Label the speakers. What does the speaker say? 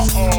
Speaker 1: oh.